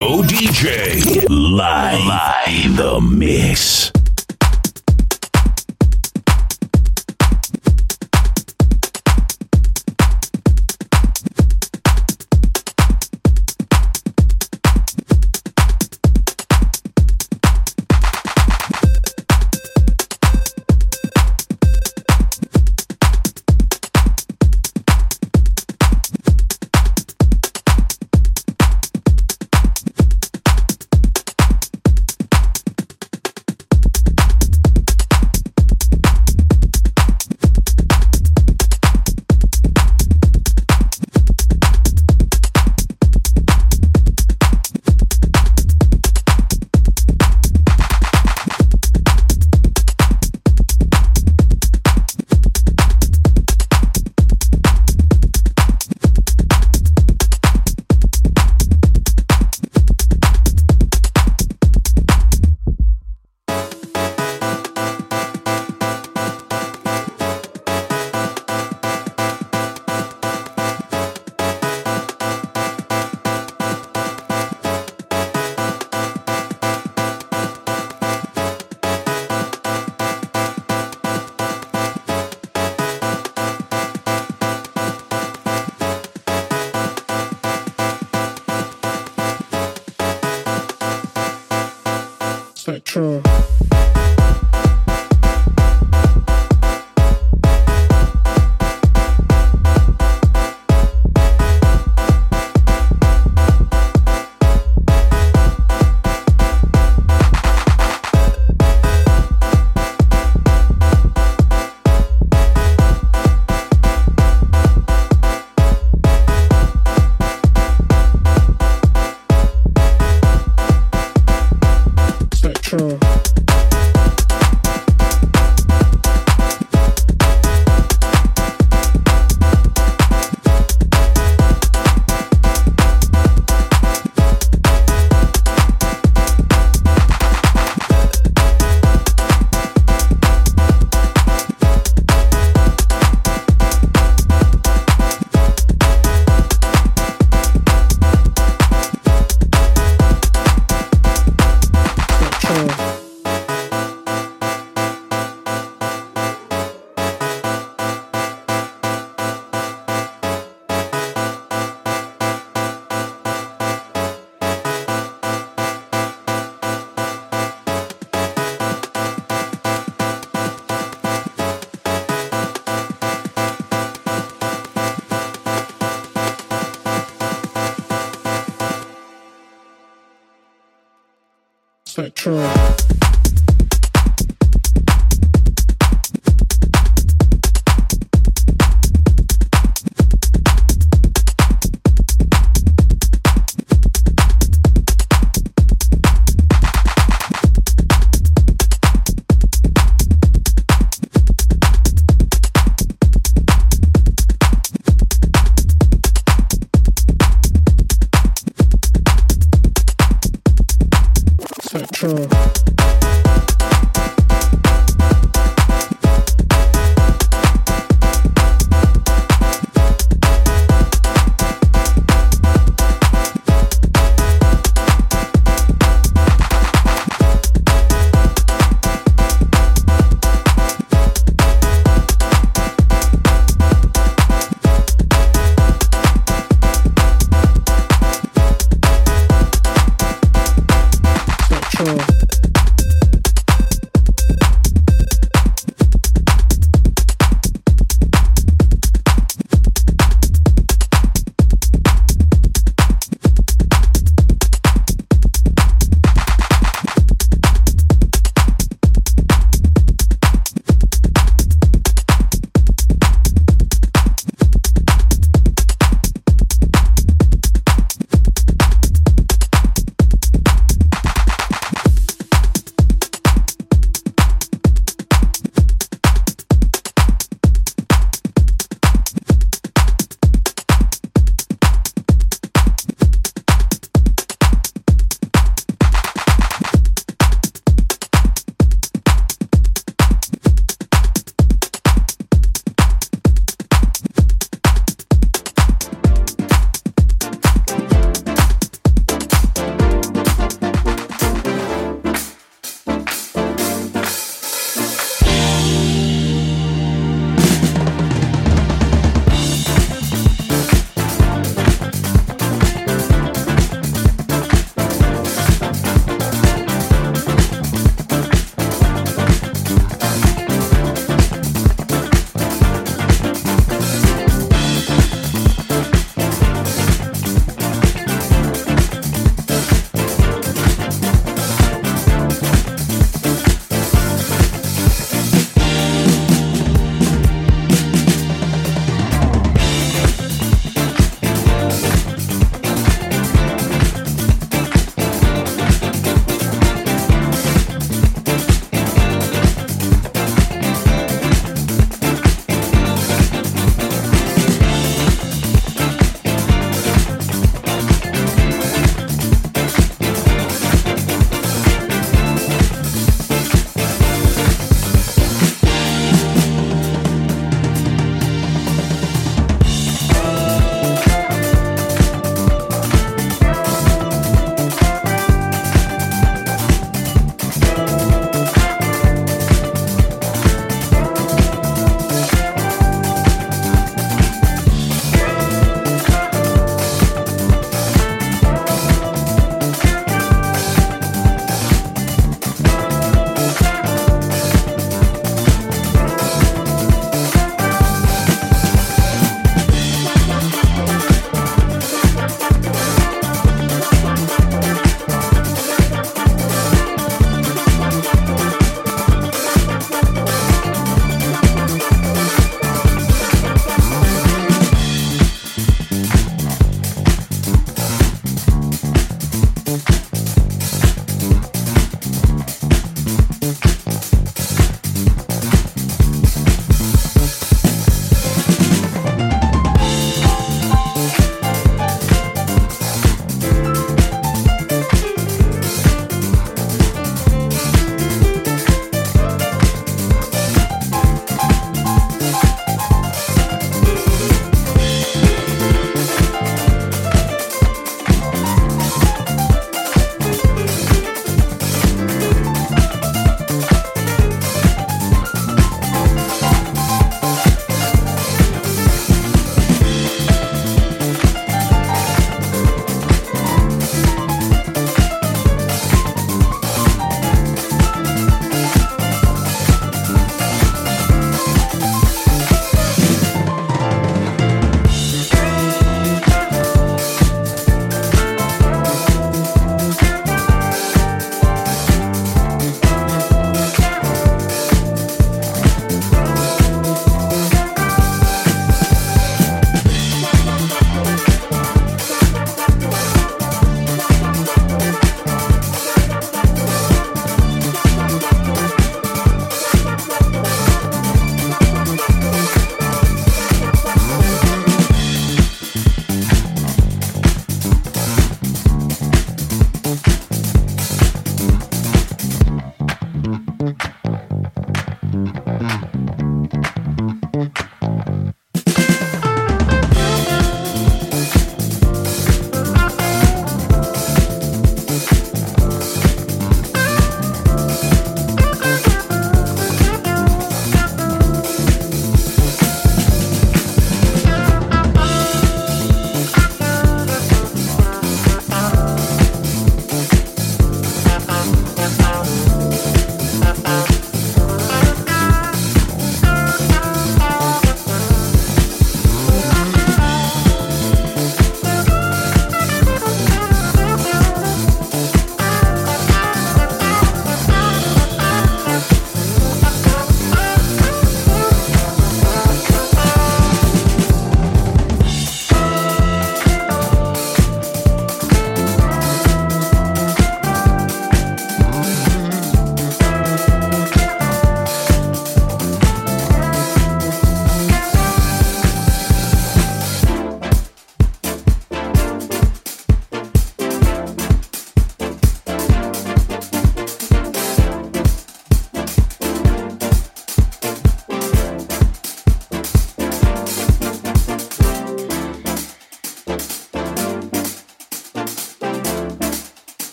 ODJ live, live the mix.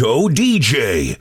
Tito DJ.